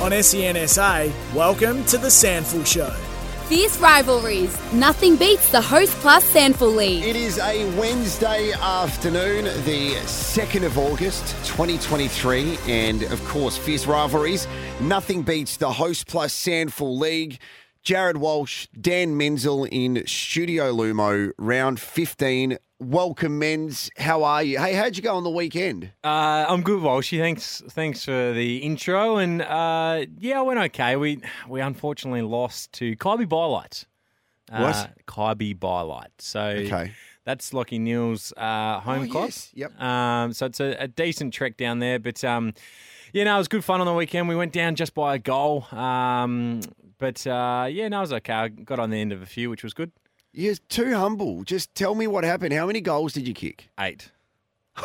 On SENSA, welcome to the SANFL Show. Fierce rivalries. Nothing beats the Host Plus SANFL League. It is a Wednesday afternoon, the 2nd of August, 2023. And of course, fierce rivalries. Nothing beats the Host Plus SANFL League. Jarrod Walsh, Dan Menzel in Studio Lumo, round 15. Welcome, Menz. How are you? Hey, how'd you go on the weekend? Uh, I'm good, Walshy. Thanks, thanks for the intro. And uh, yeah, I went okay. We we unfortunately lost to Kybybolite. Uh, What? Kybybolite. So Okay. that's Lachie Neale's uh, home Oh, club. yes. Yep. Um, so it's a, a decent trek down there, but um, you know, it was good fun on the weekend. We went down just by a goal. Um, but uh, yeah, no, it was okay. I got on the end of a few, which was good. You're too humble. Just tell me what happened. How many goals did you kick? Eight.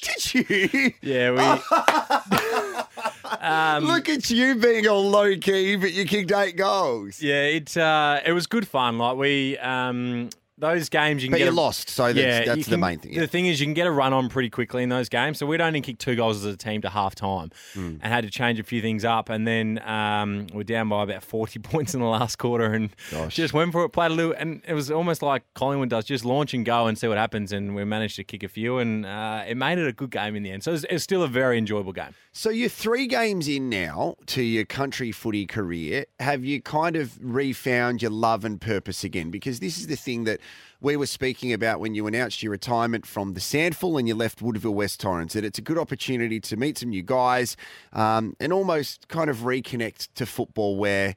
Did you? Yeah, we. um, Look at you being all low key, but you kicked eight goals. Yeah, it uh, it was good fun. Like we um, those games you can But get you a- lost, so that's, yeah, that's the can- main thing. yeah. The thing is, you can get a run on pretty quickly in those games. So we'd only kicked two goals as a team to half time Hmm. and had to change a few things up. And then um, we're down by about 40 points in the last quarter and Gosh. just went for it, played a little. And it was almost like Collingwood does just launch and go and see what happens. And we managed to kick a few and uh, it made it a good game in the end. So it's it still a very enjoyable game. So you're three games in now to your country footy career. Have you kind of refound your love and purpose again? Because this is the thing that we were speaking about when you announced your retirement from the SANFL and you left Woodville West Torrens. That it's a good opportunity to meet some new guys um, and almost kind of reconnect to football where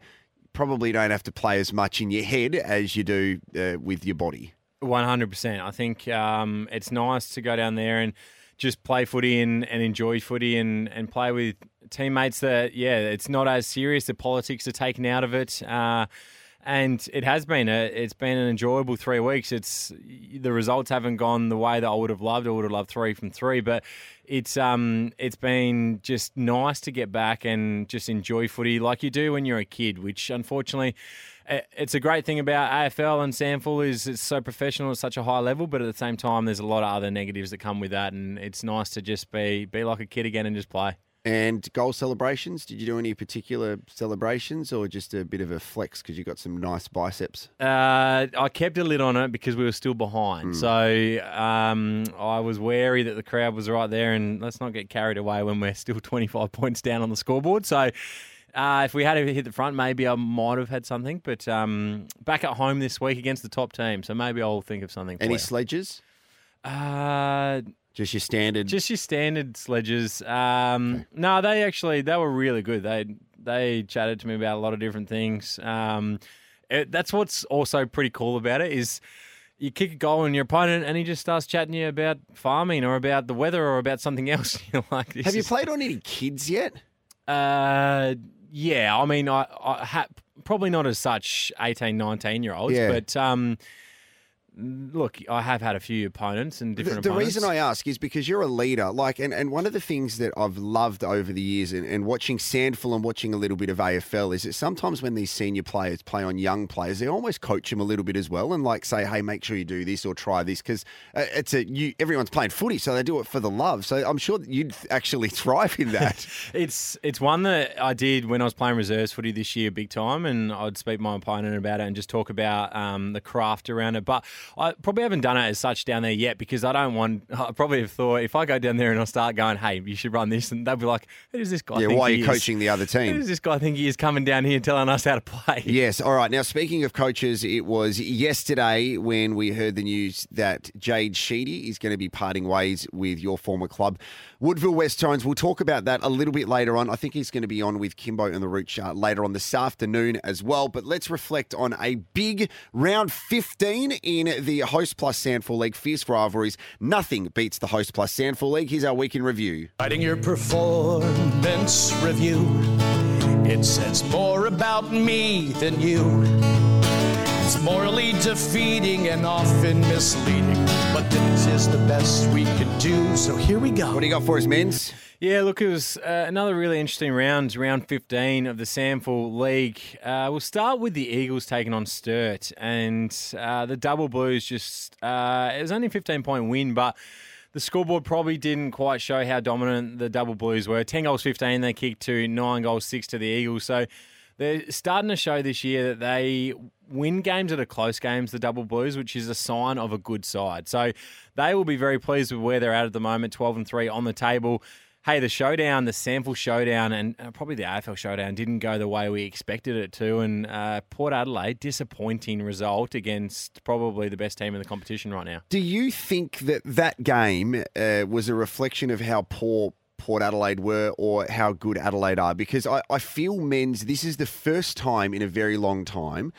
probably don't have to play as much in your head as you do uh, with your body. One hundred percent. I think um, it's nice to go down there and just play footy and, and enjoy footy and, and play with teammates that yeah, it's not as serious. The politics are taken out of it. Uh, and it has been a it's been an enjoyable three weeks. It's the results haven't gone the way that I would have loved. I would have loved three from three, but it's um it's been just nice to get back and just enjoy footy like you do when you're a kid. Which unfortunately, it's a great thing about AFL and SANFL is it's so professional at such a high level, but at the same time, there's a lot of other negatives that come with that, and it's nice to just be be like a kid again and just play. And goal celebrations? Did you do any particular celebrations or just a bit of a flex because you got some nice biceps? Uh, I kept a lid on it because we were still behind. So um, I was wary that the crowd was right there, and let's not get carried away when we're still 25 points down on the scoreboard. So uh, if we had hit the front, maybe I might have had something. But um, back at home this week against the top team, so maybe I'll think of something. For Any you. sledges? Uh, Just your standard. just your standard sledges. Um, No, they actually they were really good. They they chatted to me about a lot of different things. Um, it, that's what's also pretty cool about it is you kick a goal and your opponent and he just starts chatting to you about farming or about the weather or about something else. You're like, this Have you is- played on any kids yet? Uh, yeah. I mean, I, I ha- probably not as such 18, 19 year olds, Yeah. but um, look, I have had a few opponents and The, different the opponents. reason I ask is because you're a leader. Like, and, and one of the things that I've loved over the years and, and watching SANFL and watching a little bit of AFL is that sometimes when these senior players play on young players, they almost coach them a little bit as well and like say, hey, make sure you do this or try this because uh, it's a you. Everyone's playing footy, so they do it for the love. So I'm sure you'd actually thrive in that. It's it's one that I did when I was playing reserves footy this year, big time, and I'd speak my opponent about it and just talk about um, the craft around it. But I probably haven't done it as such down there yet because I don't want. I probably have thought if I go down there and I start going, "Hey, you should run this," and they'll be like, "Who does this guy? yeah, why are you is? coaching the other team? Who does this guy think he is coming down here telling us how to play?" Yes. All right. Now, speaking of coaches, it was yesterday when we heard the news that Jade Sheedy is going to be parting ways with your former club, Woodville West Torrens. We'll talk about that a little bit later on. I think he's going to be on with Kimbo and the Rooch uh, later on this afternoon as well. But let's reflect on a big round 15 in the Host Plus SANFL League Fierce Rivalries. Nothing beats the Host Plus SANFL League. Here's our week in review. Writing your performance review. It says more about me than you. It's morally defeating and often misleading, but this is the best we can do. So here we go. What do you got for us, Menz? Yeah, look, it was uh, another really interesting round, round 15 of the SANFL League. Uh, we'll start with the Eagles taking on Sturt, and uh, the Double Blues just, uh, it was only a 15 point win, but the scoreboard probably didn't quite show how dominant the double blues were. 10 goals 15 they kicked to, 9 goals 6 to the Eagles. So they're starting to show this year that they win games that are close games, the double blues, which is a sign of a good side. So they will be very pleased with where they're at at the moment, 12 and 3 on the table hey, the showdown, the SANFL showdown, and uh, probably the AFL showdown didn't go the way we expected it to. And uh, Port Adelaide, disappointing result against probably the best team in the competition right now. Do you think that that game uh, was a reflection of how poor Port Adelaide were or how good Adelaide are? Because I, I feel, Menz, this is the first time in a very long time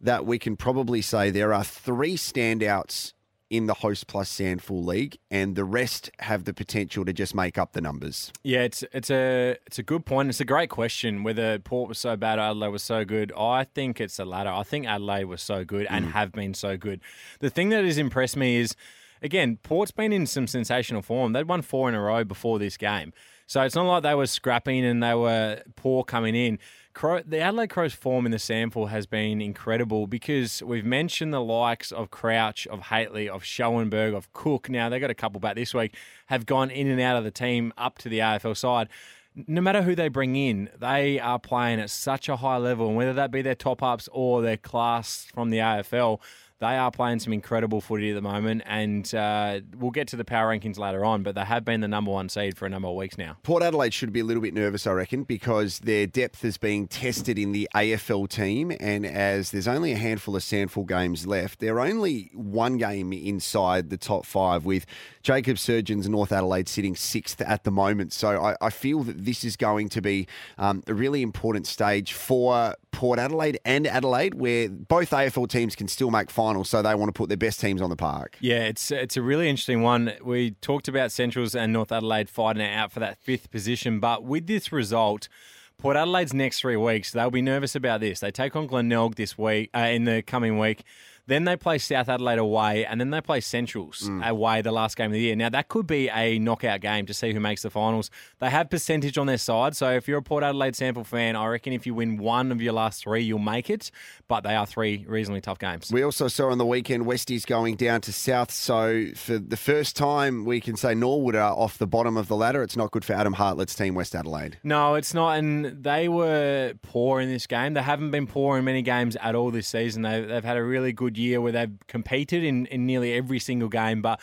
that we can probably say there are three standouts in the host plus SANFL league, and the rest have the potential to just make up the numbers. Yeah, it's it's a it's a good point. It's a great question whether Port was so bad or Adelaide was so good. I think it's the latter. I think Adelaide was so good and mm. have been so good. The thing that has impressed me is, again, Port's been in some sensational form. They'd won four in a row before this game, so it's not like they were scrapping and they were poor coming in. Crow, the Adelaide Crows form in the SANFL has been incredible because we've mentioned the likes of Crouch, of Hately, of Schoenberg, of Cook. Now, they got a couple back this week, have gone in and out of the team up to the AFL side. No matter who they bring in, they are playing at such a high level, and whether that be their top ups or their class from the AFL, they are playing some incredible footy at the moment, and uh, we'll get to the power rankings later on, but they have been the number one seed for a number of weeks now. Port Adelaide should be a little bit nervous, I reckon, because their depth is being tested in the AFL team, and as there's only a handful of SANFL games left, they're only one game inside the top five, with Jacob Surjan's North Adelaide sitting sixth at the moment. So I, I feel that this is going to be um, a really important stage for Port Adelaide and Adelaide, where both AFL teams can still make finals so they want to put their best teams on the park. Yeah, it's it's a really interesting one. We talked about Centrals and North Adelaide fighting it out for that fifth position, but with this result. Port Adelaide's next three weeks, they'll be nervous about this. They take on Glenelg this week, uh, in the coming week. Then they play South Adelaide away, and then they play Centrals mm. away the last game of the year. Now, that could be a knockout game to see who makes the finals. They have percentage on their side, so if you're a Port Adelaide SANFL fan, I reckon if you win one of your last three, you'll make it. But they are three reasonably tough games. We also saw on the weekend Westies going down to South, so for the first time, we can say Norwood are off the bottom of the ladder. It's not good for Adam Hartlett's team, West Adelaide. No, it's not, and they were poor in this game. They haven't been poor in many games at all this season. They, they've had a really good year where they've competed in, in nearly every single game, but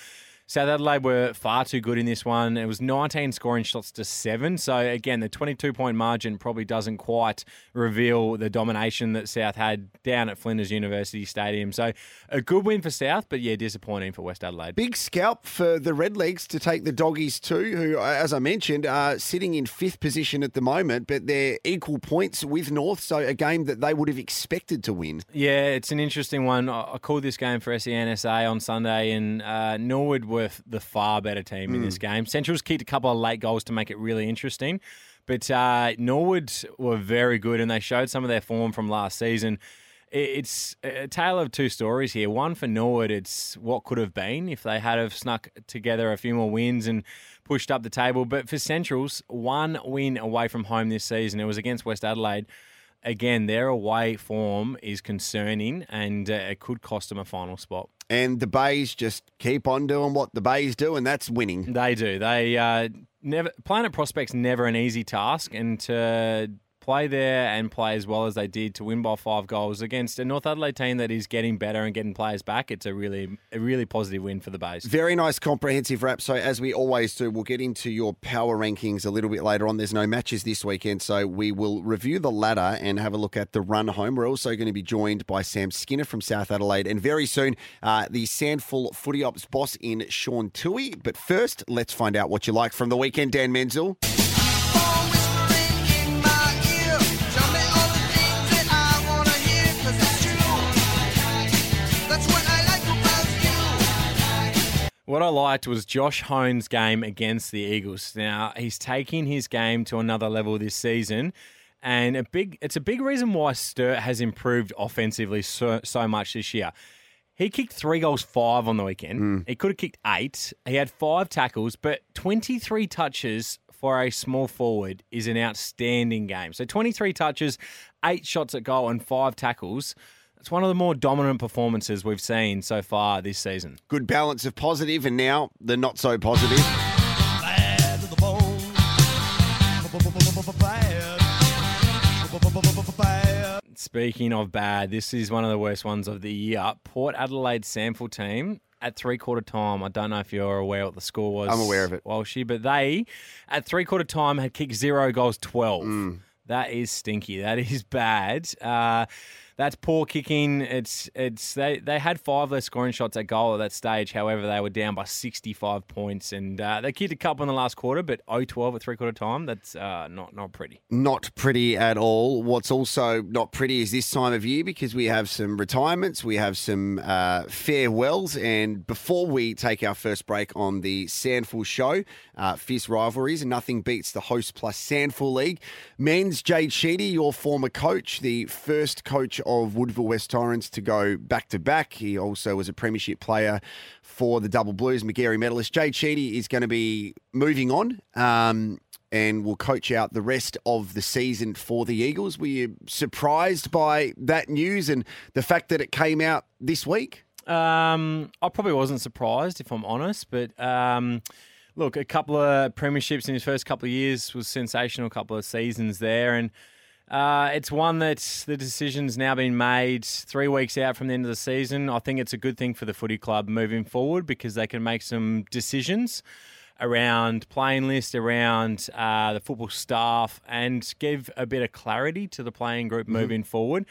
South Adelaide were far too good in this one. It was 19 scoring shots to seven. So, again, the 22 point margin probably doesn't quite reveal the domination that South had down at Flinders University Stadium. So, a good win for South, but yeah, disappointing for West Adelaide. Big scalp for the Redlegs to take the Doggies too, who, as I mentioned, are sitting in fifth position at the moment, but they're equal points with North. So, a game that they would have expected to win. Yeah, it's an interesting one. I called this game for SENSA on Sunday, and uh, Norwood were the far better team mm. in this hmm. game. Central's kicked a couple of late goals to make it really interesting, but uh, Norwood were very good and they showed some of their form from last season. It's a tale of two stories here. One for Norwood, it's what could have been if they had have snuck together a few more wins and pushed up the table. But for Centrals, one win away from home this season. It was against West Adelaide again, their away form is concerning and uh, it could cost them a final spot. And the Bays just keep on doing what the Bays do, and that's winning. They do. They uh, never Planet Prospect's never an easy task, and to play there and play as well as they did to win by five goals against a North Adelaide team that is getting better and getting players back. It's a really, a really positive win for the base. Very nice, comprehensive wrap. So as we always do, we'll get into your power rankings a little bit later on. There's no matches this weekend, so we will review the ladder and have a look at the run home. We're also going to be joined by Sam Skinner from South Adelaide, and very soon uh, the SANFL Footy Ops boss in Sean Toohey. But first, let's find out what you like from the weekend, Dan Menzel. What I liked was Josh Hone's game against the Eagles. Now he's taking his game to another level this season, and a big it's a big reason why Sturt has improved offensively so, so much this year. He kicked three goals, five on the weekend. Mm. He could have kicked eight. He had five tackles, but 23 touches for a small forward is an outstanding game. So 23 touches, eight shots at goal, and five tackles It's one of the more dominant performances we've seen so far this season. Good balance of positive, and now the not so positive. Bad to the bone. Bad. Speaking of bad, this is one of the worst ones of the year. Port Adelaide SANFL team at three quarter time. I don't know if you're aware what the score was. I'm aware of it. Walshy, but they at three quarter time had kicked zero goals, twelve. That is stinky. That is bad. Uh, that's poor kicking. It's it's they they had five less scoring shots at goal at that stage. However, they were down by 65 points, and uh, they kicked a couple in the last quarter, but 0-12 at three quarter time. That's uh, not not pretty. Not pretty at all. What's also not pretty is this time of year because we have some retirements, we have some uh, farewells, and before we take our first break on the SANFL show, uh, fierce rivalries, and nothing beats the host plus SANFL League. Menz Jade Sheedy, your former coach, the first coach of Woodville West Torrens to go back to back. He also was a premiership player for the Double Blues, Magarey medalist. Jay Sheedy is going to be moving on. Um, and will coach out the rest of the season for the Eagles. Were you surprised by that news and the fact that it came out this week? Um, I probably wasn't surprised, if I'm honest. But um, look, a couple of premierships in his first couple of years was sensational. A couple of seasons there, and uh, it's one that the decision's now been made three weeks out from the end of the season. I think it's a good thing for the footy club moving forward because they can make some decisions around playing list, around uh, the football staff, and give a bit of clarity to the playing group moving forward.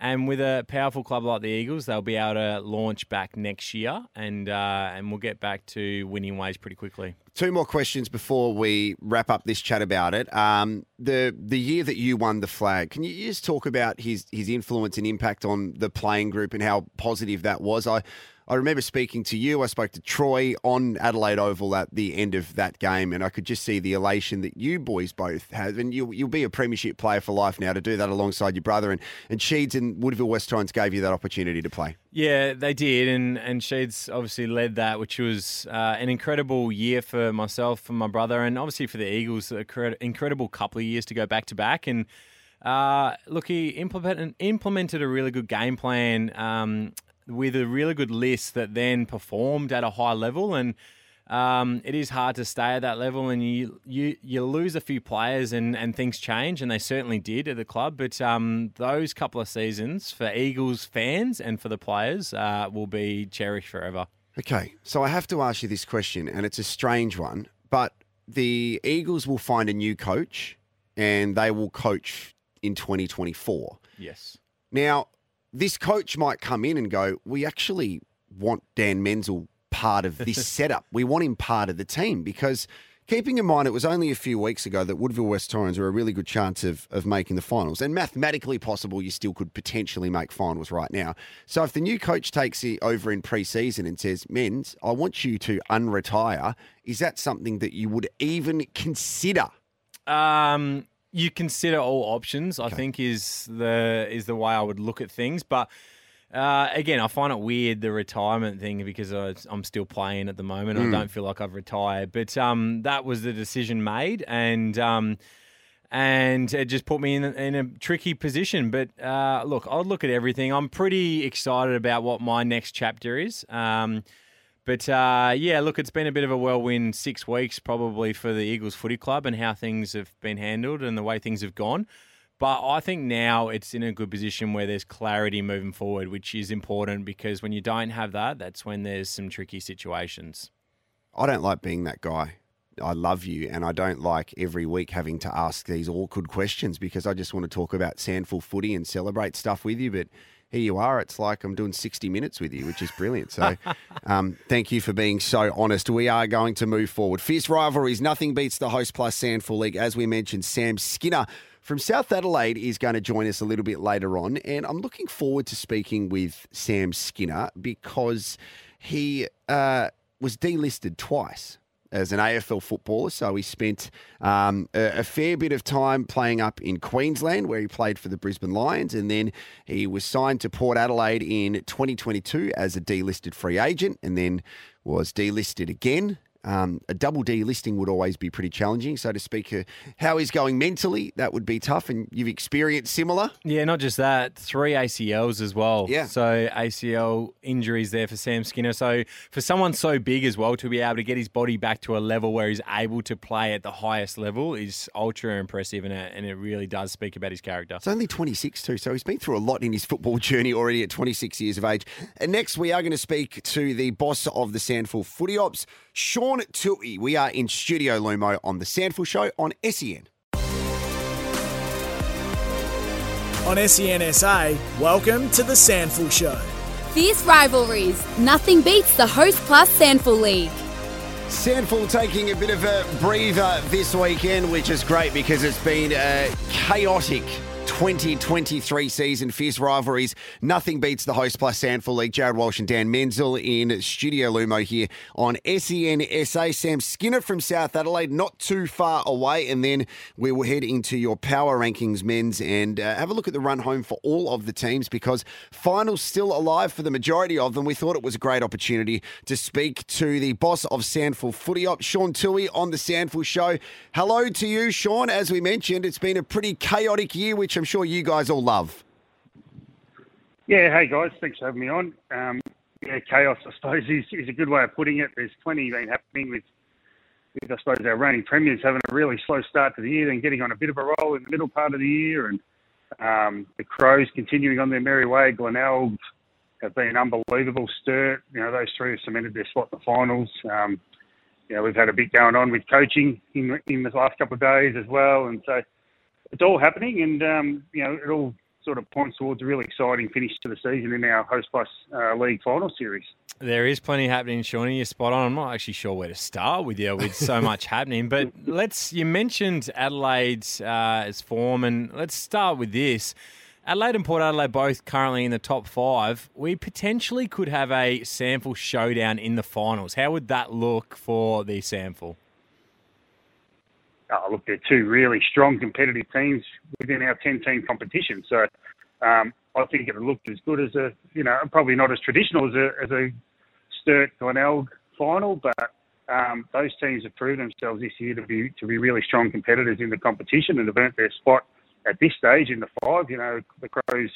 And with a powerful club like the Eagles, they'll be able to launch back next year, and uh, and we'll get back to winning ways pretty quickly. Two more questions before we wrap up this chat about it. Um, the the year that you won the flag, can you just talk about his his influence and impact on the playing group and how positive that was? I I remember speaking to you. I spoke to Troy on Adelaide Oval at the end of that game, and I could just see the elation that you boys both have. And you, you'll be a premiership player for life now to do that alongside your brother. And, and Sheeds and Woodville West Torrens gave you that opportunity to play. Yeah, they did, and and Sheeds obviously led that, which was uh, an incredible year for myself and my brother, and obviously for the Eagles, incredible couple of years to go back to back. And uh, look, he implemented implemented a really good game plan um, with a really good list that then performed at a high level, and um, it is hard to stay at that level, and you you you lose a few players, and, and things change, and they certainly did at the club. But um, those couple of seasons for Eagles fans and for the players uh, will be cherished forever. Okay, so I have to ask you this question, and it's a strange one, but the Eagles will find a new coach and they will coach in 2024. Yes. Now, this coach might come in and go, We actually want Dan Menzel part of this setup. We want him part of the team because. Keeping in mind, it was only a few weeks ago that Woodville West Torrens were a really good chance of, of making the finals. And mathematically possible, you still could potentially make finals right now. So if the new coach takes it over in pre season and says, Menz, I want you to unretire, is that something that you would even consider? Um, you consider all options. I think is the is the way I would look at things. But uh, again, I find it weird the retirement thing because I, I'm still playing at the moment. I don't feel like I've retired. But um, that was the decision made, and um, and it just put me in in a tricky position. But uh, look, I'll look at everything. I'm pretty excited about what my next chapter is. Um, but uh, yeah, look, it's been a bit of a whirlwind six weeks probably for the Eagles Footy Club and how things have been handled and the way things have gone. But I think now it's in a good position where there's clarity moving forward, which is important because when you don't have that, that's when there's some tricky situations. I don't like being that guy. I love you, and I don't like every week having to ask these awkward questions because I just want to talk about SANFL footy and celebrate stuff with you. But here you are. It's like I'm doing 60 minutes with you, which is brilliant. So um, thank you for being so honest. We are going to move forward. Fierce rivalries. Nothing beats the Host Plus SANFL League. As we mentioned, Sam Skinner from South Adelaide is going to join us a little bit later on. And I'm looking forward to speaking with Sam Skinner because he uh, was delisted twice as an AFL footballer. So he spent um, a, a fair bit of time playing up in Queensland, where he played for the Brisbane Lions. And then he was signed to Port Adelaide in 2022 as a delisted free agent and then was delisted again Um, a double D listing would always be pretty challenging, so to speak. Uh, how he's going mentally, that would be tough, and you've experienced similar. Yeah, not just that, three ACLs as well. Yeah. So ACL injuries there for Sam Skinner. So for someone so big as well to be able to get his body back to a level where he's able to play at the highest level is ultra impressive, and it, and it really does speak about his character. It's only 26 too, so he's been through a lot in his football journey already at 26 years of age. And next, we are going to speak to the boss of the SANFL Footy Ops, Sean Toohey. We are in Studio Lumo on the SANFL Show on SEN. On SENSA, welcome to the SANFL Show. Fierce rivalries. Nothing beats the Host Plus SANFL League. SANFL taking a bit of a breather this weekend, which is great because it's been a chaotic 2023 season. Fierce rivalries. Nothing beats the Host Plus SANFL League. Jarrod Walsh and Dan Menzel in Studio Lumo here on E SEN SA. Sam Skinner from South Adelaide, not too far away. And then we will head into your power rankings, Menz, and uh, have a look at the run home for all of the teams because finals still alive for the majority of them. We thought it was a great opportunity to speak to the boss of SANFL Footy Op, Sean Toohey, on the SANFL Show. Hello to you, Sean. As we mentioned, it's been a pretty chaotic year, which I'm sure you guys all love. Yeah, hey guys, thanks for having me on. Um, yeah, chaos, I suppose, is, is a good way of putting it. There's plenty been happening with, with, I suppose, our reigning premiers having a really slow start to the year, then getting on a bit of a roll in the middle part of the year, and um, the Crows continuing on their merry way. Glenelg have been an unbelievable. Sturt, you know, those three have cemented their spot in the finals. Um, you know, we've had a bit going on with coaching in, in the last couple of days as well, and so it's all happening, and um, you know, it all sort of points towards a really exciting finish to the season in our Host Plus uh, League final series. There is plenty happening, Shawnee. You're spot on. I'm not actually sure where to start with you with so much happening, but let's. You mentioned Adelaide's uh, as form, and let's start with this. Adelaide and Port Adelaide both currently in the top five. We potentially could have a SANFL showdown in the finals. How would that look for the SANFL? Oh, look, they're two really strong competitive teams within our 10 team competition. So um, I think it looked as good as a, you know, probably not as traditional as a, as a Sturt Glenelg final, but um, those teams have proven themselves this year to be to be really strong competitors in the competition and have earned their spot at this stage in the five. You know, the Crows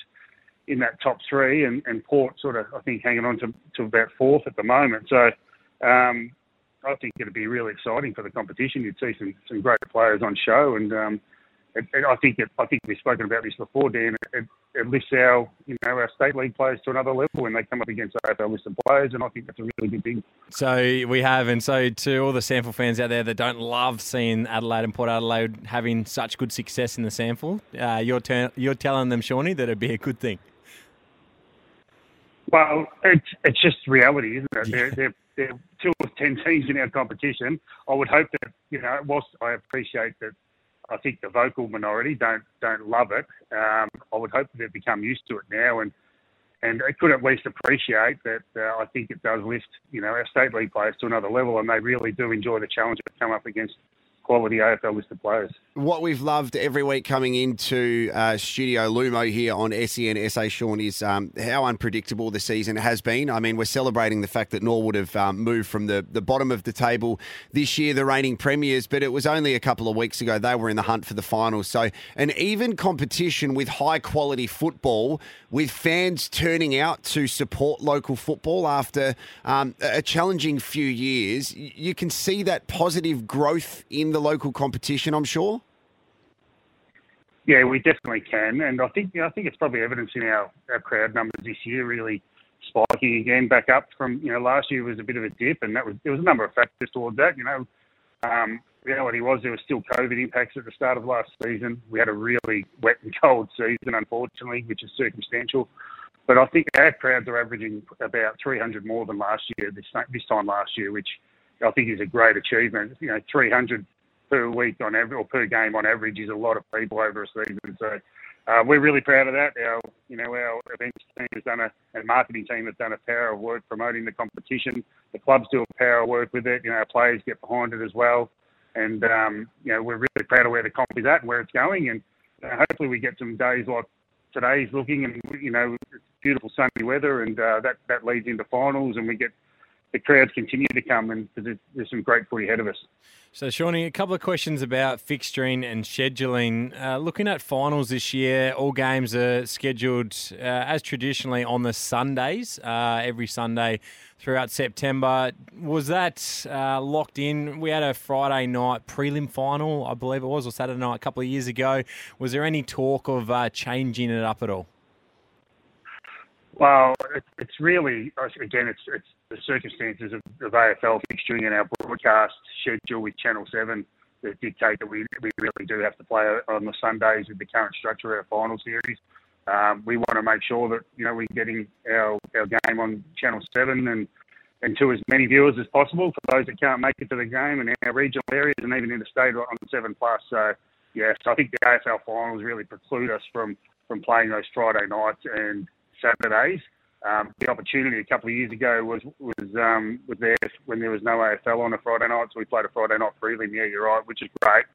in that top three, and, and Port sort of I think hanging on to, to about fourth at the moment. So um, I think it'd be really exciting for the competition. You'd see some, some great players on show, and um, it, it, I think it, I think we've spoken about this before, Dan. It, it lifts our you know our state league players to another level when they come up against AFL listed players, and I think that's a really good thing. So we have, and so to all the SANFL fans out there that don't love seeing Adelaide and Port Adelaide having such good success in the SANFL, uh, you're ter- you're telling them, Shawnee, that it'd be a good thing. Well, it's it's just reality, isn't it? They're, they're they're two or ten teams in our competition. I would hope that you know, whilst I appreciate that, I think the vocal minority don't don't love it. Um, I would hope that they've become used to it now, and and it could at least appreciate that. Uh, I think it does lift you know our state league players to another level, and they really do enjoy the challenge of come up against quality AFL listed players. What we've loved every week coming into uh, Studio Lumo here on SEN SA, Sean, is um, how unpredictable the season has been. I mean, we're celebrating the fact that Norwood have um, moved from the, the bottom of the table this year, the reigning premiers, but it was only a couple of weeks ago they were in the hunt for the finals. So, an even competition with high quality football, with fans turning out to support local football after um, a challenging few years, you can see that positive growth in the local competition, I'm sure. Yeah, we definitely can, and I think you know, I think it's probably evidence in our, our crowd numbers this year really spiking again, back up from you know last year was a bit of a dip, and that was there was a number of factors towards that. You know, um, reality was there was still COVID impacts at the start of last season. We had a really wet and cold season, unfortunately, which is circumstantial. But I think our crowds are averaging about 300 more than last year this this time last year, which I think is a great achievement. You know, 300 per week on average or per game on average is a lot of people over a season. So uh, we're really proud of that. Our you know our events team has done a and marketing team has done a power of work promoting the competition. The clubs do a power of work with it. You know our players get behind it as well, and um, you know we're really proud of where the comp is at and where it's going. And uh, hopefully we get some days like today's looking and you know beautiful sunny weather and uh, that that leads into finals and we get the crowds continue to come, and there's, there's some great footy ahead of us. So, Shawnee, a couple of questions about fixturing and scheduling. Uh, looking at finals this year, all games are scheduled uh, as traditionally on the Sundays, uh, every Sunday throughout September. Was that uh, locked in? We had a Friday night prelim final, I believe it was, or Saturday night a couple of years ago. Was there any talk of uh, changing it up at all? Well, it's really again, it's it's the circumstances of, of AFL fixturing and our broadcast schedule with Channel Seven that dictate that we we really do have to play on the Sundays with the current structure of our final series. Um, we want to make sure that you know we're getting our our game on Channel Seven and and to as many viewers as possible for those that can't make it to the game in our regional areas and even interstate on Seven Plus. So yeah, so I think the AFL finals really preclude us from from playing those Friday nights and Saturdays. Um, the opportunity a couple of years ago was was um, was there when there was no AFL on a Friday night, so we played a Friday night prelim. Yeah, you're right, which is great,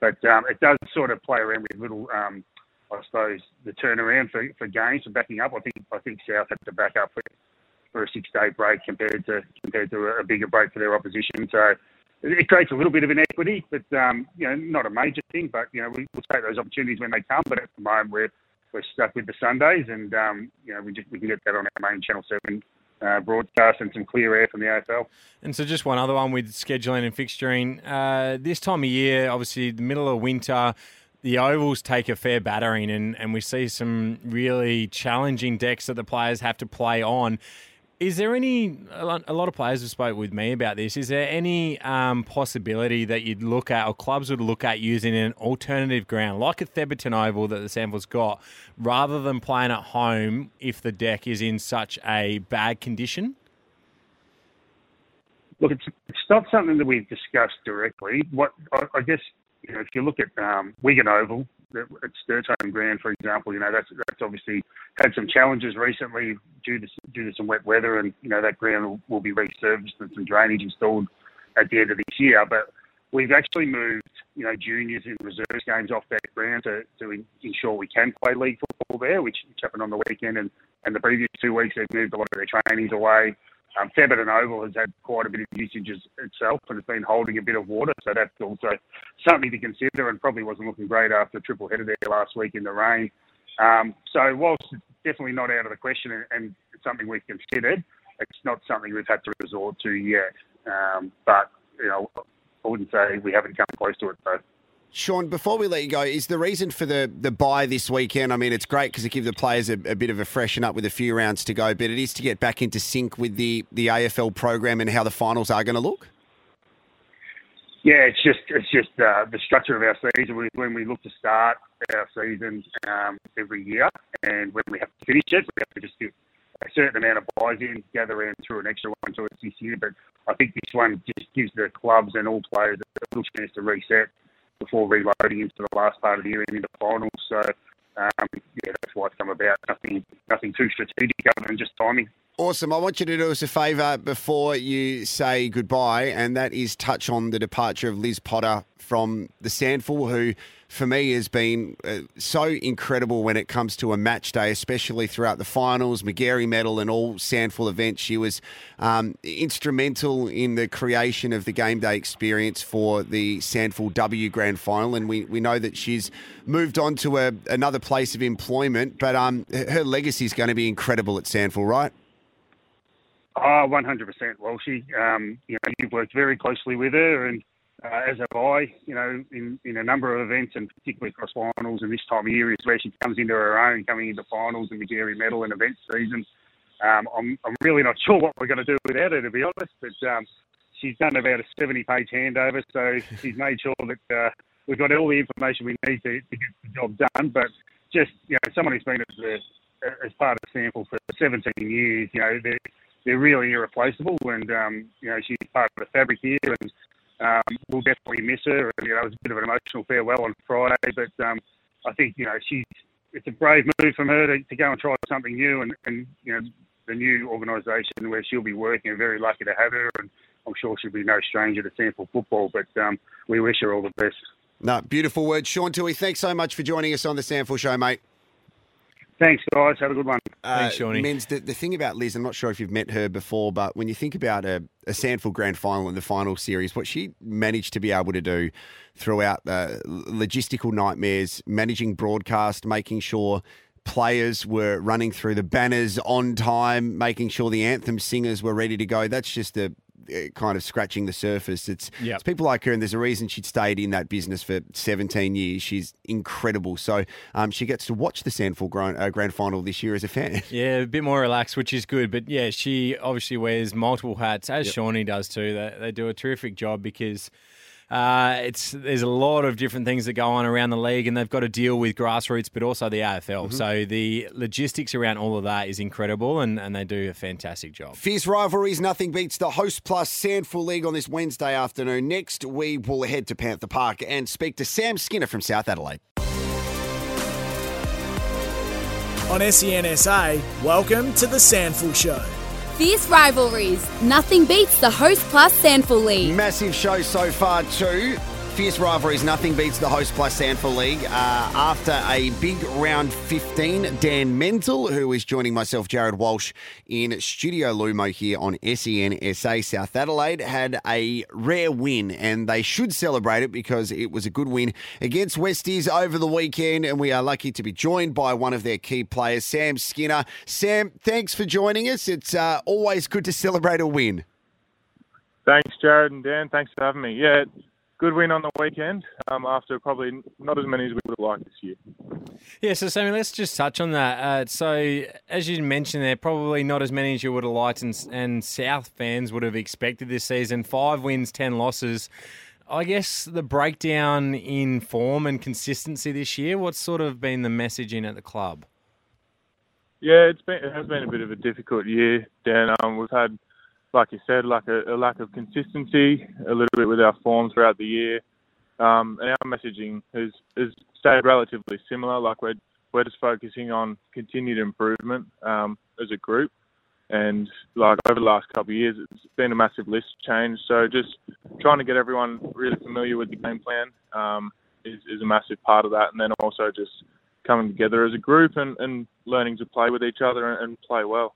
but um, it does sort of play around with little, um, I suppose, the turnaround for, for games for backing up. I think I think South had to back up for, for a six day break compared to compared to a, bigger break for their opposition. So it creates a little bit of inequity, but um, you know, not a major thing. But you know, we, will take those opportunities when they come. But at the moment, we're we're stuck with the Sundays, and um, you know we just we can get that on our main Channel Seven uh, broadcast and some clear air from the AFL. And so, just one other one with scheduling and fixturing. Uh, this time of year, obviously, the middle of winter. The ovals take a fair battering, and, and we see some really challenging decks that the players have to play on. Is there any? A lot of players have spoke with me about this. Is there any um, possibility that you'd look at, or clubs would look at using an alternative ground like a Thebarton Oval that the SANFL's got, rather than playing at home if the deck is in such a bad condition? Look, it's, it's not something that we've discussed directly. What I, I guess you know, if you look at um, Wigan Oval, at home ground, for example, you know that's that's obviously had some challenges recently due to due to some wet weather, and you know that ground will, will be resurfaced and some drainage installed at the end of this year. But we've actually moved you know juniors and reserves games off that ground to, to ensure we can play league football there, which, which happened on the weekend, and and the previous two weeks they've moved a lot of their trainings away. Um, Thebarton Oval has had quite a bit of usage itself and it's been holding a bit of water, so that's also something to consider and probably wasn't looking great after triple header there last week in the rain. Um, so whilst it's definitely not out of the question and, and, it's something we've considered, it's not something we've had to resort to yet. Um, but, you know, I wouldn't say we haven't come close to it though. Sean, before we let you go, is the reason for the, the bye this weekend? I mean, it's great because it gives the players a, a, bit of a freshen up with a few rounds to go, but it is to get back into sync with the, the AFL program and how the finals are going to look. Yeah, it's just it's just uh, the structure of our season. When we look to start our season um, every year, and when we have to finish it, we have to just do a certain amount of byes in, gather in through an extra one to us this year. But I think this one just gives the clubs and all players a little chance to reset before reloading into the last part of the year and into finals. So um, yeah, that's why it's come about. Nothing, nothing too strategic other than just timing. Awesome. I want you to do us a favour before you say goodbye, and that is touch on the departure of Liz Potter from the SANFL, who for me has been uh, so incredible when it comes to a match day, especially throughout the finals, Magarey Medal, and all SANFL events. She was um, instrumental in the creation of the game day experience for the SANFL W Grand Final, and we, we know that she's moved on to a, another place of employment, but um, her legacy is going to be incredible at SANFL, right? Oh, 100%. Well, she, um, you know, you've worked very closely with her and uh, as have I, you know, in, in a number of events and particularly across finals. And this time of year is where she comes into her own, coming into finals and the Magarey Medal and event season. Um, I'm, I'm really not sure what we're going to do without her, to be honest. But um, she's done about a 70 page handover, so she's made sure that uh, we've got all the information we need to, to get the job done. But just, you know, someone who's been as, the, as part of SANFL for 17 years, you know, they're, they're really irreplaceable. And, um, you know, she's part of the fabric here. And um, we'll definitely miss her. And, You know, it was a bit of an emotional farewell on Friday, but um, I think you know she's it's a brave move from her to, to go and try something new, and, and you know the new organisation where she'll be working. We're very lucky to have her, and I'm sure she'll be no stranger to SANFL football. But um, we wish her all the best. No, beautiful words, Sean Toohey. Thanks so much for joining us on the SANFL Show, mate. Thanks, guys. Have a good one. Thanks, Shawnee. Menz, the, the thing about Liz, I'm not sure if you've met her before, but when you think about a, a SANFL Grand Final in the final series, what she managed to be able to do throughout uh, logistical nightmares, managing broadcast, making sure players were running through the banners on time, making sure the anthem singers were ready to go. That's just a uh, kind of scratching the surface. It's, Yep. it's people like her, and there's a reason she'd stayed in that business for 17 years. She's incredible. So um, she gets to watch the SANFL Grand, uh, Grand Final this year as a fan. Yeah, a bit more relaxed, which is good. But yeah, she obviously wears multiple hats, as Shawnee does too. They, they do a terrific job because uh, it's there's a lot of different things that go on around the league, and they've got to deal with grassroots, but also the AFL. So the logistics around all of that is incredible, and, and they do a fantastic job. Fierce rivalries, nothing beats the Host Plus SANFL League on this Wednesday afternoon. Next, we will head to Panther Park and speak to Sam Skinner from South Adelaide. On E SENSA, welcome to the SANFL Show. Fierce rivalries. Nothing beats the Host Plus SANFL League. Massive show so far, too. Fierce rivalries, nothing beats the Host Plus SANFL League. Uh, after a big round 15, Dan Menzel, who is joining myself, Jarrod Walsh, in Studio Lumo here on SENSA South Adelaide, had a rare win, and they should celebrate it because it was a good win against Westies over the weekend, and we are lucky to be joined by one of their key players, Sam Skinner. Sam, thanks for joining us. It's uh, always good to celebrate a win. Thanks, Jarrod and Dan. Thanks for having me. Yeah, good win on the weekend um, after probably not as many as we would have liked this year. Yeah, so Sammy, let's just touch on that. Uh, so, as you mentioned, there probably not as many as you would have liked, and, and South fans would have expected this season. Five wins, ten losses. I guess the breakdown in form and consistency this year. What's sort of been the messaging at the club? Yeah, it's been it has been a bit of a difficult year, Dan. Um, we've had, like you said, like a, a lack of consistency, a little bit with our form throughout the year, um, and our messaging has has stayed relatively similar. Like we're we're just focusing on continued improvement um, as a group, and like over the last couple of years, it's been a massive list change. So just trying to get everyone really familiar with the game plan um, is, is a massive part of that, and then also just coming together as a group and, and learning to play with each other and, and play well.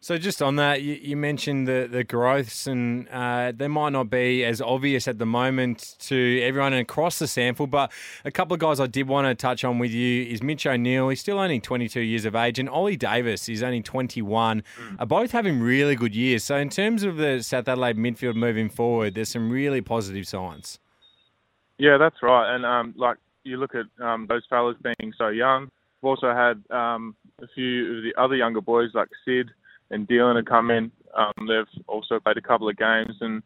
So just on that, you, you mentioned the the growths, and uh, they might not be as obvious at the moment to everyone across the SANFL. But a couple of guys I did want to touch on with you is Mitch O'Neill. He's still only 22 years of age, and Ollie Davis is only 21. Are both having really good years. So in terms of the South Adelaide midfield moving forward, there's some really positive signs. Yeah, that's right. And um, like you look at um, those fellas being so young. We've also had um, a few of the other younger boys like Sid and Dylan have come in. Um, they've also played a couple of games. And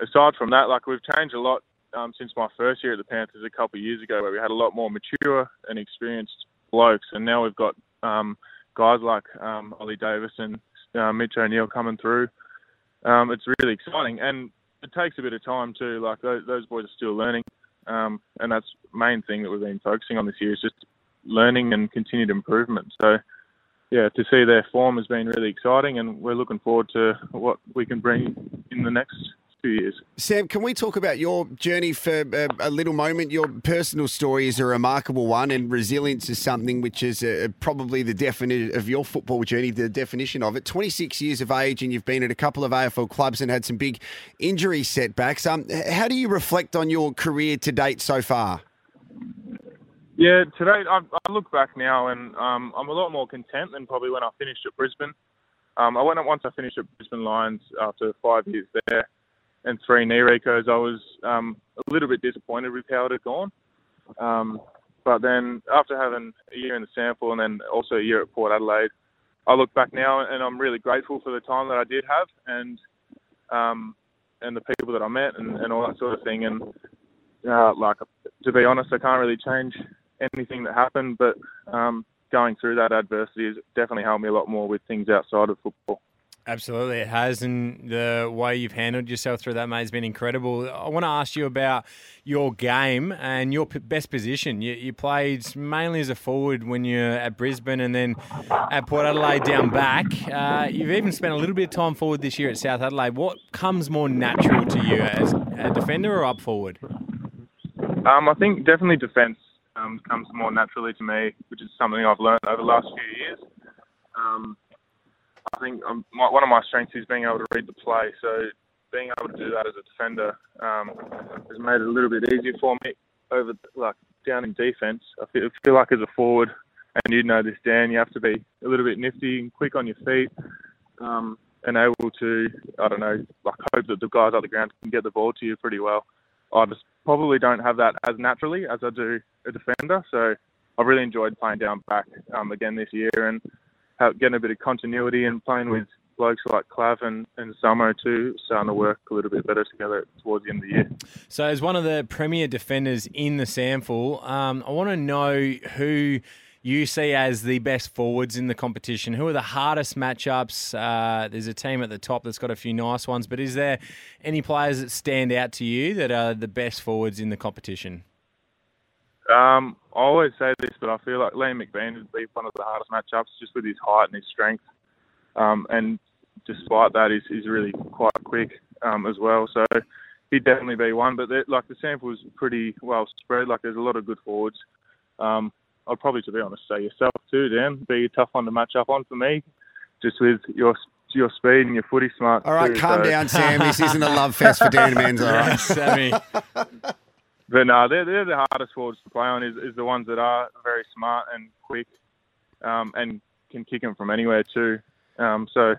aside from that, like we've changed a lot um, since my first year at the Panthers a couple of years ago, where we had a lot more mature and experienced blokes, and now we've got um, guys like um, Ollie Davis and uh, Mitch O'Neill coming through. Um, it's really exciting, and it takes a bit of time too. Like those, those boys are still learning, um, and that's main thing that we've been focusing on this year is just learning and continued improvement. So, yeah, to see their form has been really exciting, and we're looking forward to what we can bring in the next few years. Sam, can we talk about your journey for a, a little moment? Your personal story is a remarkable one, and resilience is something which is uh, probably the definition of your football journey, the definition of it. 26 years of age, and you've been at a couple of AFL clubs and had some big injury setbacks. Um, how do you reflect on your career to date so far? Yeah, today I, I look back now and um, I'm a lot more content than probably when I finished at Brisbane. Um, I went up once I finished at Brisbane Lions after five years there and three knee recos. I was um, a little bit disappointed with how it had gone. Um, but then after having a year in the SANFL and then also a year at Port Adelaide, I look back now and I'm really grateful for the time that I did have and um, and the people that I met and, and all that sort of thing. And uh, like to be honest, I can't really change anything that happened, but um, going through that adversity has definitely helped me a lot more with things outside of football. Absolutely, it has, and the way you've handled yourself through that, mate, has been incredible. I want to ask you about your game and your p- best position. You, you played mainly as a forward when you're at Brisbane, and then at Port Adelaide down back. Uh, you've even spent a little bit of time forward this year at South Adelaide. What comes more natural to you as a defender or up forward? Um, I think definitely defence um, comes more naturally to me, which is something I've learned over the last few years. Um, I think um, my, one of my strengths is being able to read the play. So being able to do that as a defender um, has made it a little bit easier for me over like down in defence. I feel, I feel like as a forward, and you know this, Dan, you have to be a little bit nifty and quick on your feet. Um, and able to, I don't know, like hope that the guys on the ground can get the ball to you pretty well. I just probably don't have that as naturally as I do a defender. So I've really enjoyed playing down back um, again this year and getting a bit of continuity and playing with blokes like Clav and, and Samo too, starting to work a little bit better together towards the end of the year. So, as one of the premier defenders in the SANFL, um, I want to know who you see as the best forwards in the competition? Who are the hardest matchups? Uh, there's a team at the top that's got a few nice ones, but is there any players that stand out to you that are the best forwards in the competition? Um, I always say this, but I feel like Liam McBean would be one of the hardest matchups just with his height and his strength. Um, and despite that, he's, he's really quite quick um, as well. So he'd definitely be one. But like the SANFL is pretty well spread. Like there's a lot of good forwards. Um, I'd probably, to be honest, say yourself too, Dan. Be a tough one to match up on for me, just with your your speed and your footy smart. All right, too, calm so. down, Sam. This isn't a love fest for Dan Menz, all right? Sammy. But no, they're, they're the hardest forwards to play on. Is, is the ones that are very smart and quick, um, and can kick them from anywhere too. Um, so,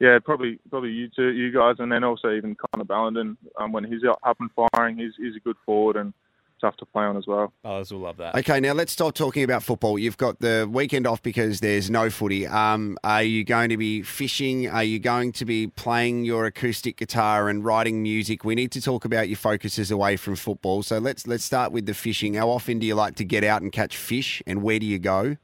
yeah, probably probably you two, you guys, and then also even Connor Ballenden um, when he's up and firing, he's, he's a good forward and tough to play on as well. Others will love that. Okay, now let's stop talking about football. You've got the weekend off because there's no footy. Um, are you going to be fishing? Are you going to be playing your acoustic guitar and writing music? We need to talk about your focuses away from football. So let's let's start with the fishing. How often do you like to get out and catch fish, and where do you go?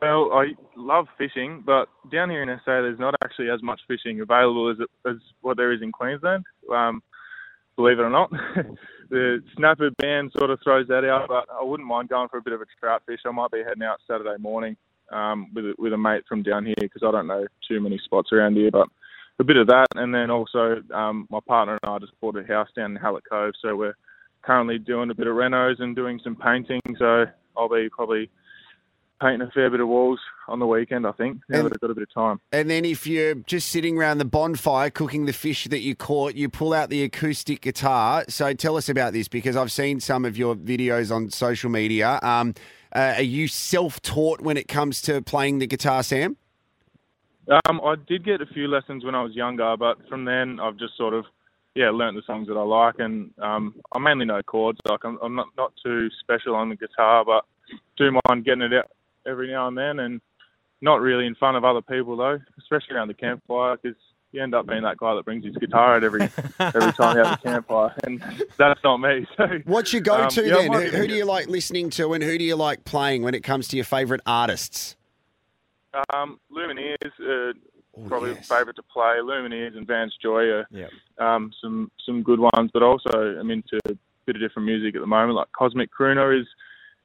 Well, I love fishing, but down here in SA, there's not actually as much fishing available as as what there is in Queensland. Um, believe it or not, the snapper ban sort of throws that out. But I wouldn't mind going for a bit of a trout fish. I might be heading out Saturday morning um, with with a mate from down here because I don't know too many spots around here, but. A bit of that, and then also um, my partner and I just bought a house down in Hallett Cove, so we're currently doing a bit of renos and doing some painting. So I'll be probably painting a fair bit of walls on the weekend, I think. Now And- that I've got a bit of time. And then if you're just sitting around the bonfire cooking the fish that you caught, you pull out the acoustic guitar. So tell us about this because I've seen some of your videos on social media. Um, uh, are you self-taught when it comes to playing the guitar, Sam? Um, I did get a few lessons when I was younger, but from then I've just sort of, yeah, learnt the songs that I like, and um, I mainly know chords. Like I'm, I'm not not too special on the guitar, but do mind getting it out every now and then, and not really in front of other people though, especially around the campfire, because you end up being that guy that brings his guitar out every every time you have a campfire, and that's not me. So What's your go-to Um, yeah, then? Who, who do you like listening to, and who do you like playing when it comes to your favourite artists? Um, Lumineers, uh, Oh, probably yes. favourite to play. Lumineers and Vance Joy are Yep. um, some some good ones, but also I'm into a bit of different music at the moment. Like Cosmic Crooner is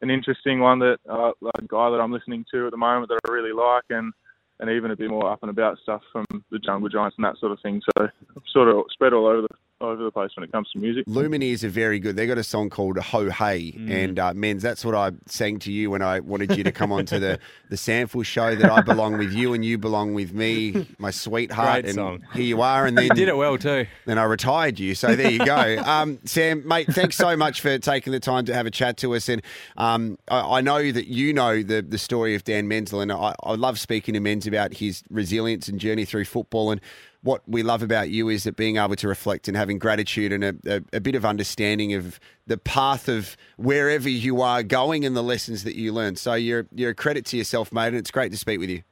an interesting one that uh, a guy that I'm listening to at the moment that I really like, and and even a bit more up and about stuff from the Jungle Giants and that sort of thing. So I'm sort of spread all over the over the place when it comes to music. Lumineers are very good. They got a song called "Ho Hey," Mm. and uh, Menz. That's what I sang to you when I wanted you to come onto the the SANFL show. That I belong with you, and you belong with me, my sweetheart. Great and song. here you are. And then You did it well too. Then I retired you. So there you go. Um, Sam, mate, thanks so much for taking the time to have a chat to us. And um, I, I know that you know the, the story of Dan Menzel, and I, I love speaking to Menz about his resilience and journey through football. And what we love about you is that being able to reflect and having gratitude and a, a, a bit of understanding of the path of wherever you are going and the lessons that you learn. So you're, you're a credit to yourself, mate, and it's great to speak with you.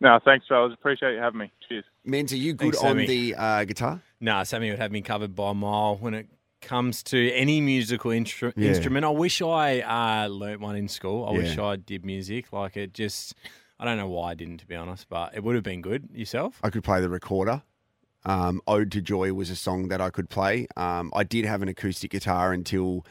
No, thanks, fellas. Appreciate you having me. Cheers. Menz, are you good Thanks, on Sammy. the uh, guitar? Nah, Sammy would have me covered by a mile when it comes to any musical instru- Yeah. instrument. I wish I uh, learnt one in school. I wish I did music. Like it just, I don't know why I didn't, to be honest, but it would have been good. Yourself? I could play the recorder. Um, Ode to Joy was a song that I could play. Um, I did have an acoustic guitar until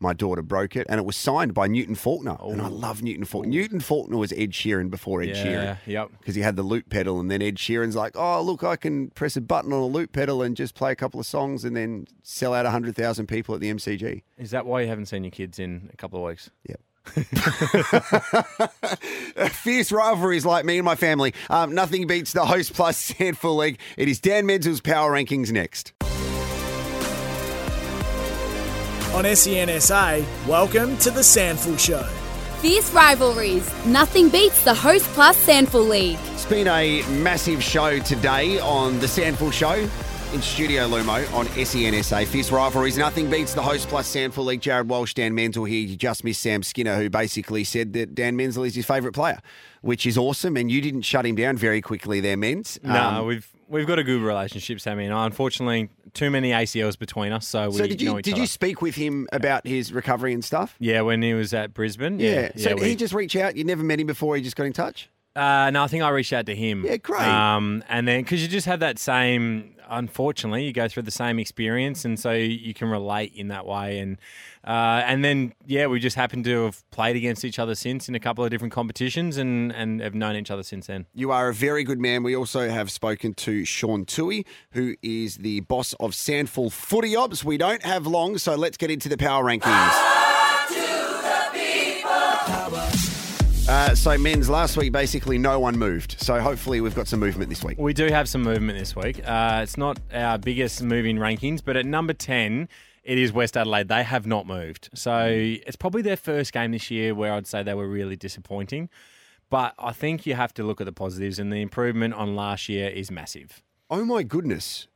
my daughter broke it, and it was signed by Newton Faulkner. And I love Newton Faulkner. Newton Faulkner was Ed Sheeran before Ed Sheeran. yeah. Sheeran Yep. because he had the loop pedal, and then Ed Sheeran's like, "Oh, look, I can press a button on a loop pedal and just play a couple of songs, and then sell out hundred thousand people at the MCG." Is that why you haven't seen your kids in a couple of weeks? Yep. Fierce rivalries like me and my family. Um, nothing beats the Host Plus SANFL League. It is Dan Menzel's Power Rankings next. On SEN SA, welcome to the SANFL Show. Fierce rivalries. Nothing beats the Host Plus SANFL League. It's been a massive show today on the SANFL Show in Studio Lumo on SEN SA. Fierce rivalries. Nothing beats the Host Plus SANFL League. Jarrod Walsh, Dan Menzel here. You just missed Sam Skinner, who basically said that Dan Menzel is his favourite player, which is awesome. And you didn't shut him down very quickly there, Menz. No, Um, we've we've got a good relationship, Sammy and I. Unfortunately, too many ACLs between us, so we so did know you did other. you speak with him about his recovery and stuff? Yeah, when he was at Brisbane. Yeah. Yeah. So yeah, did we- he just reach out? You never met him before. He just got in touch. Uh, no, I think I reached out to him. Yeah, great. Um, and then because you just have that same, unfortunately, you go through the same experience, and so you can relate in that way. And uh, and then yeah, we just happened to have played against each other since in a couple of different competitions, and and have known each other since then. You are a very good man. We also have spoken to Sean Toohey, who is the boss of SANFL Footy Ops. We don't have long, so let's get into the power rankings. Uh, so, Menz last week, basically no one moved. So, hopefully, we've got some movement this week. We do have some movement this week. Uh, it's not our biggest moving rankings, but at number 10, it is West Adelaide. They have not moved. So it's probably their first game this year where I'd say they were really disappointing. But I think you have to look at the positives, and the improvement on last year is massive. Oh, my goodness.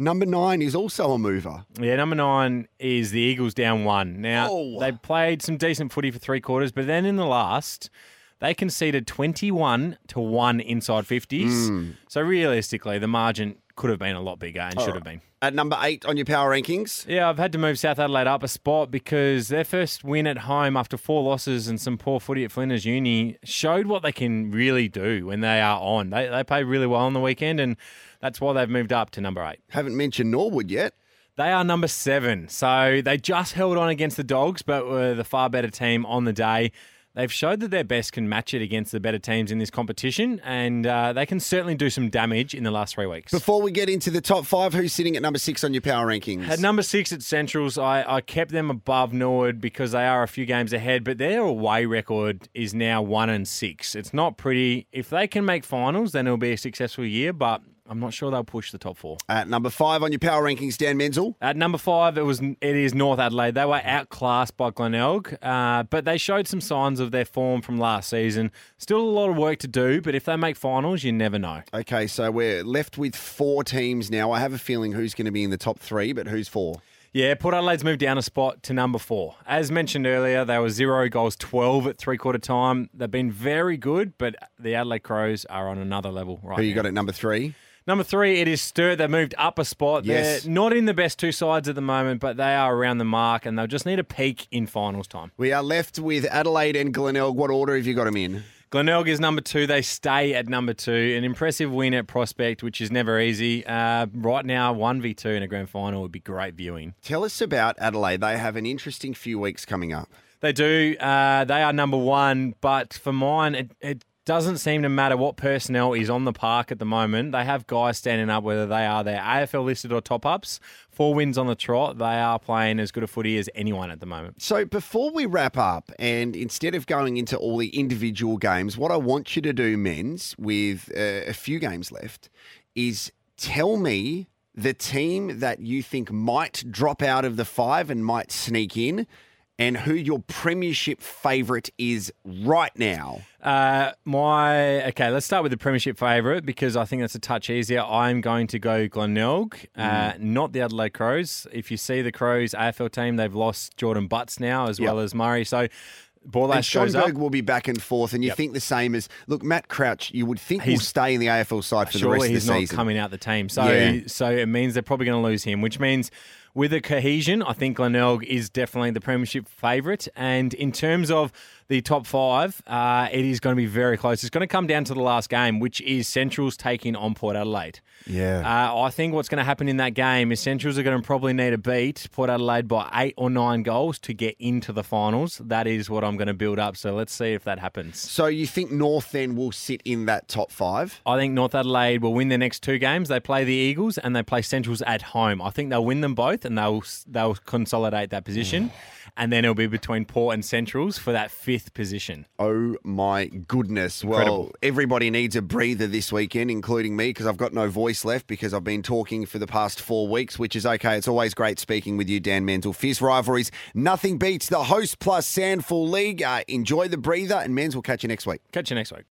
Number nine is also a mover. Yeah, number nine is the Eagles down one. Now, Oh. they played some decent footy for three quarters, but then in the last, they conceded 21 to 1 inside 50s. Hmm. So realistically, the margin could have been a lot bigger and should have been. At number eight on your power rankings, Yeah, I've had to move South Adelaide up a spot because their first win at home after four losses and some poor footy at Flinders Uni showed what they can really do when they are on. They, they played really well on the weekend, and that's why they've moved up to number eight. haven't mentioned Norwood yet. They are number seven. So they just held on against the Dogs, but were the far better team on the day. They've showed that their best can match it against the better teams in this competition, and uh, they can certainly do some damage in the last three weeks. Before we get into the top five, who's sitting at number six on your power rankings? At number six at Centrals, I, I kept them above Norwood because they are a few games ahead, but their away record is now one and six. It's not pretty. If they can make finals, then it'll be a successful year, but I'm not sure they'll push the top four. At number five on your power rankings, Dan Menzel. At number five, it was it is North Adelaide. They were outclassed by Glenelg, uh, but they showed some signs of their form from last season. Still a lot of work to do, but if they make finals, you never know. Okay, so we're left with four teams now. I have a feeling who's going to be in the top three, but who's four? Yeah, Port Adelaide's moved down a spot to number four. As mentioned earlier, they were zero goals, 12 at three quarter time. They've been very good, but the Adelaide Crows are on another level right Who you now. got at number three? Number three, it is Sturt. They've moved up a spot. Yes. They're not in the best two sides at the moment, but they are around the mark, and they'll just need a peak in finals time. We are left with Adelaide and Glenelg. What order have you got them in? Glenelg is number two. They stay at number two. An impressive win at Prospect, which is never easy. Uh, right now, 1v2 in a grand final would be great viewing. Tell us about Adelaide. They have an interesting few weeks coming up. They do. Uh, they are number one, but for mine, it, it doesn't seem to matter what personnel is on the park at the moment. They have guys standing up, whether they are their AFL listed or top ups. Four wins on the trot. They are playing as good a footy as anyone at the moment. So before we wrap up, and instead of going into all the individual games, what I want you to do, Menz, with uh, a few games left, is tell me the team that you think might drop out of the five and might sneak in, and who your premiership favourite is right now. Uh, my okay, let's start with the premiership favourite because I think that's a touch easier. I'm going to go Glenelg, uh, not the Adelaide Crows. If you see the Crows AFL team, they've lost Jordon Butts now as well as Murray. So And Borlase up. Schoenberg will be back and forth, and you Yep. think the same as look, Matt Crouch. You would think will He's- stay in the AFL side for the rest of Surely of he's the not coming out the team. So Yeah. so it means they're probably going to lose him, which means with a cohesion, I think Glenelg is definitely the premiership favourite. And in terms of the top five, uh, it is going to be very close. It's going to come down to the last game, which is Centrals taking on Port Adelaide. Yeah. Uh, I think what's going to happen in that game is Centrals are going to probably need to beat Port Adelaide by eight or nine goals to get into the finals. That is what I'm going to build up. So let's see if that happens. so you think North then will sit in that top five? I think North Adelaide will win their next two games. They play the Eagles and they play Centrals at home. I think they'll win them both, both, and they'll they'll consolidate that position, and then it'll be between Port and Centrals for that fifth position. Oh my goodness. Well, everybody needs a breather this weekend, including me, because I've got no voice left because I've been talking for the past four weeks, which is okay. It's always great speaking with you, Dan Menzel. Fierce rivalries. Nothing beats the host plus SANFL League. Uh, enjoy the breather, and Menz will catch you next week. Catch you next week.